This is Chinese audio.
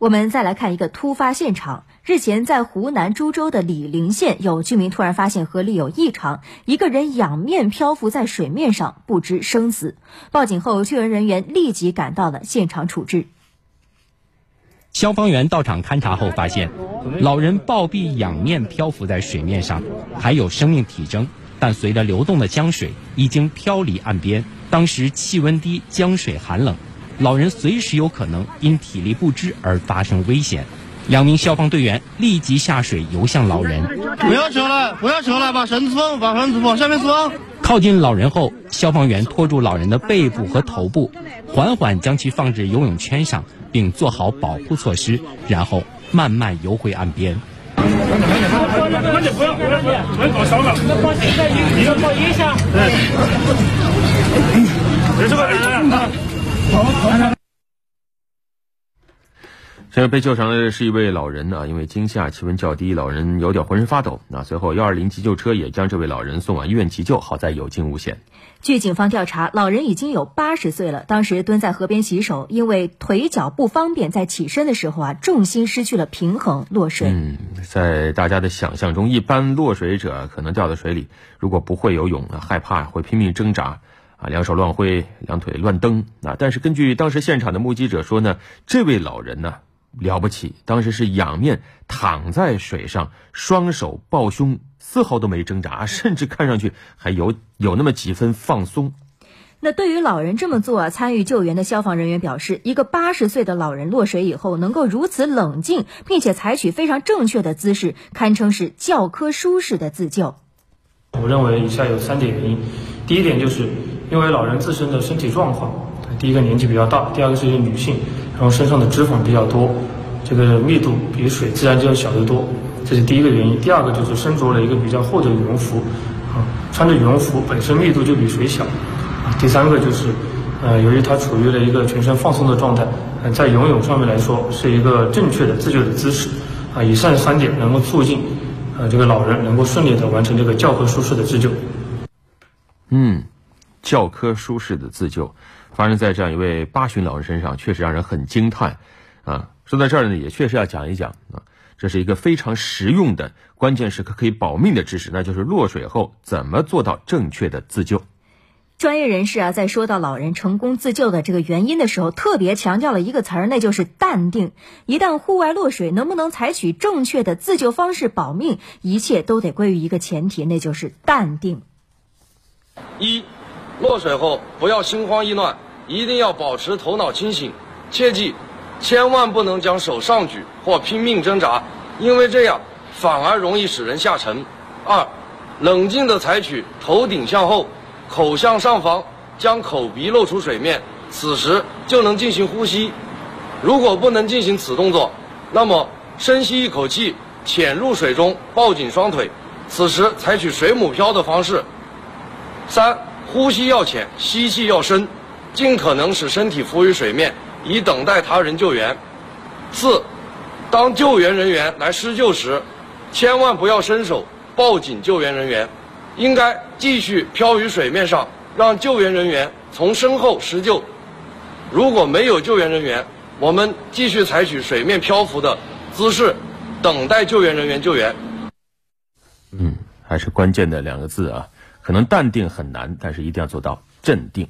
我们再来看一个突发现场。日前，在湖南株洲的醴陵县，有居民突然发现河里有异常，一个人仰面漂浮在水面上，不知生死。报警后，救援人员立即赶到了现场处置。消防员到场勘查后发现，老人暴毙仰面漂浮在水面上，还有生命体征，但随着流动的江水已经漂离岸边。当时气温低，江水寒冷。老人随时有可能因体力不支而发生危险，两名消防队员立即下水游向老人。不要扯了，不要扯了，把绳子放，把绳子往下面装。靠近老人后，消防员拖住老人的背部和头部，缓缓将其放至游泳圈上，并做好保护措施，然后慢慢游回岸边。慢点，慢点，慢点，不要，不要，不要搞烧了。那报警再你要报一下。对。没事吧？现在被救上来的是一位老人啊，因为惊吓，气温较低，老人有点浑身发抖。那随后幺二零急救车也将这位老人送往医院急救，好在有惊无险。据警方调查，老人已经有八十岁了，当时蹲在河边洗手，因为腿脚不方便，在起身的时候啊，重心失去了平衡，落水。嗯，在大家的想象中，一般落水者可能掉到水里，如果不会游泳，害怕会拼命挣扎。啊，两手乱挥，两腿乱蹬啊！但是根据当时现场的目击者说呢，这位老人呢了不起，当时是仰面躺在水上，双手抱胸，丝毫都没挣扎，甚至看上去还有有那么几分放松。那对于老人这么做啊，参与救援的消防人员表示，一个八十岁的老人落水以后能够如此冷静，并且采取非常正确的姿势，堪称是教科书式的自救。我认为以下有三点原因，第一点就是。因为老人自身的身体状况，第一个年纪比较大，第二个是一个女性，然后身上的脂肪比较多，这个密度比水自然就要小得多，这是第一个原因。第二个就是身着了一个比较厚的羽绒服，啊，穿着羽绒服本身密度就比水小，啊，第三个就是，呃，由于他处于了一个全身放松的状态，在游泳上面来说是一个正确的自救的姿势，啊，以上三点能够促进，呃，这个老人能够顺利的完成这个教科书式的自救。嗯。教科书式的自救，发生在这样一位八旬老人身上，确实让人很惊叹。啊，说到这儿呢，也确实要讲一讲啊，这是一个非常实用的关键时刻可以保命的知识，那就是落水后怎么做到正确的自救。专业人士啊，在说到老人成功自救的这个原因的时候，特别强调了一个词儿，那就是淡定。一旦户外落水，能不能采取正确的自救方式保命，一切都得归于一个前提，那就是淡定。一。落水后不要心慌意乱，一定要保持头脑清醒，切记，千万不能将手上举或拼命挣扎，因为这样反而容易使人下沉。二，冷静地采取头顶向后，口向上方，将口鼻露出水面，此时就能进行呼吸。如果不能进行此动作，那么深吸一口气，潜入水中，抱紧双腿，此时采取水母漂的方式。三。呼吸要浅，吸气要深，尽可能使身体浮于水面，以等待他人救援。四，当救援人员来施救时，千万不要伸手抱紧救援人员，应该继续漂于水面上，让救援人员从身后施救。如果没有救援人员，我们继续采取水面漂浮的姿势，等待救援人员救援。嗯，还是关键的两个字啊。可能淡定很难，但是一定要做到镇定。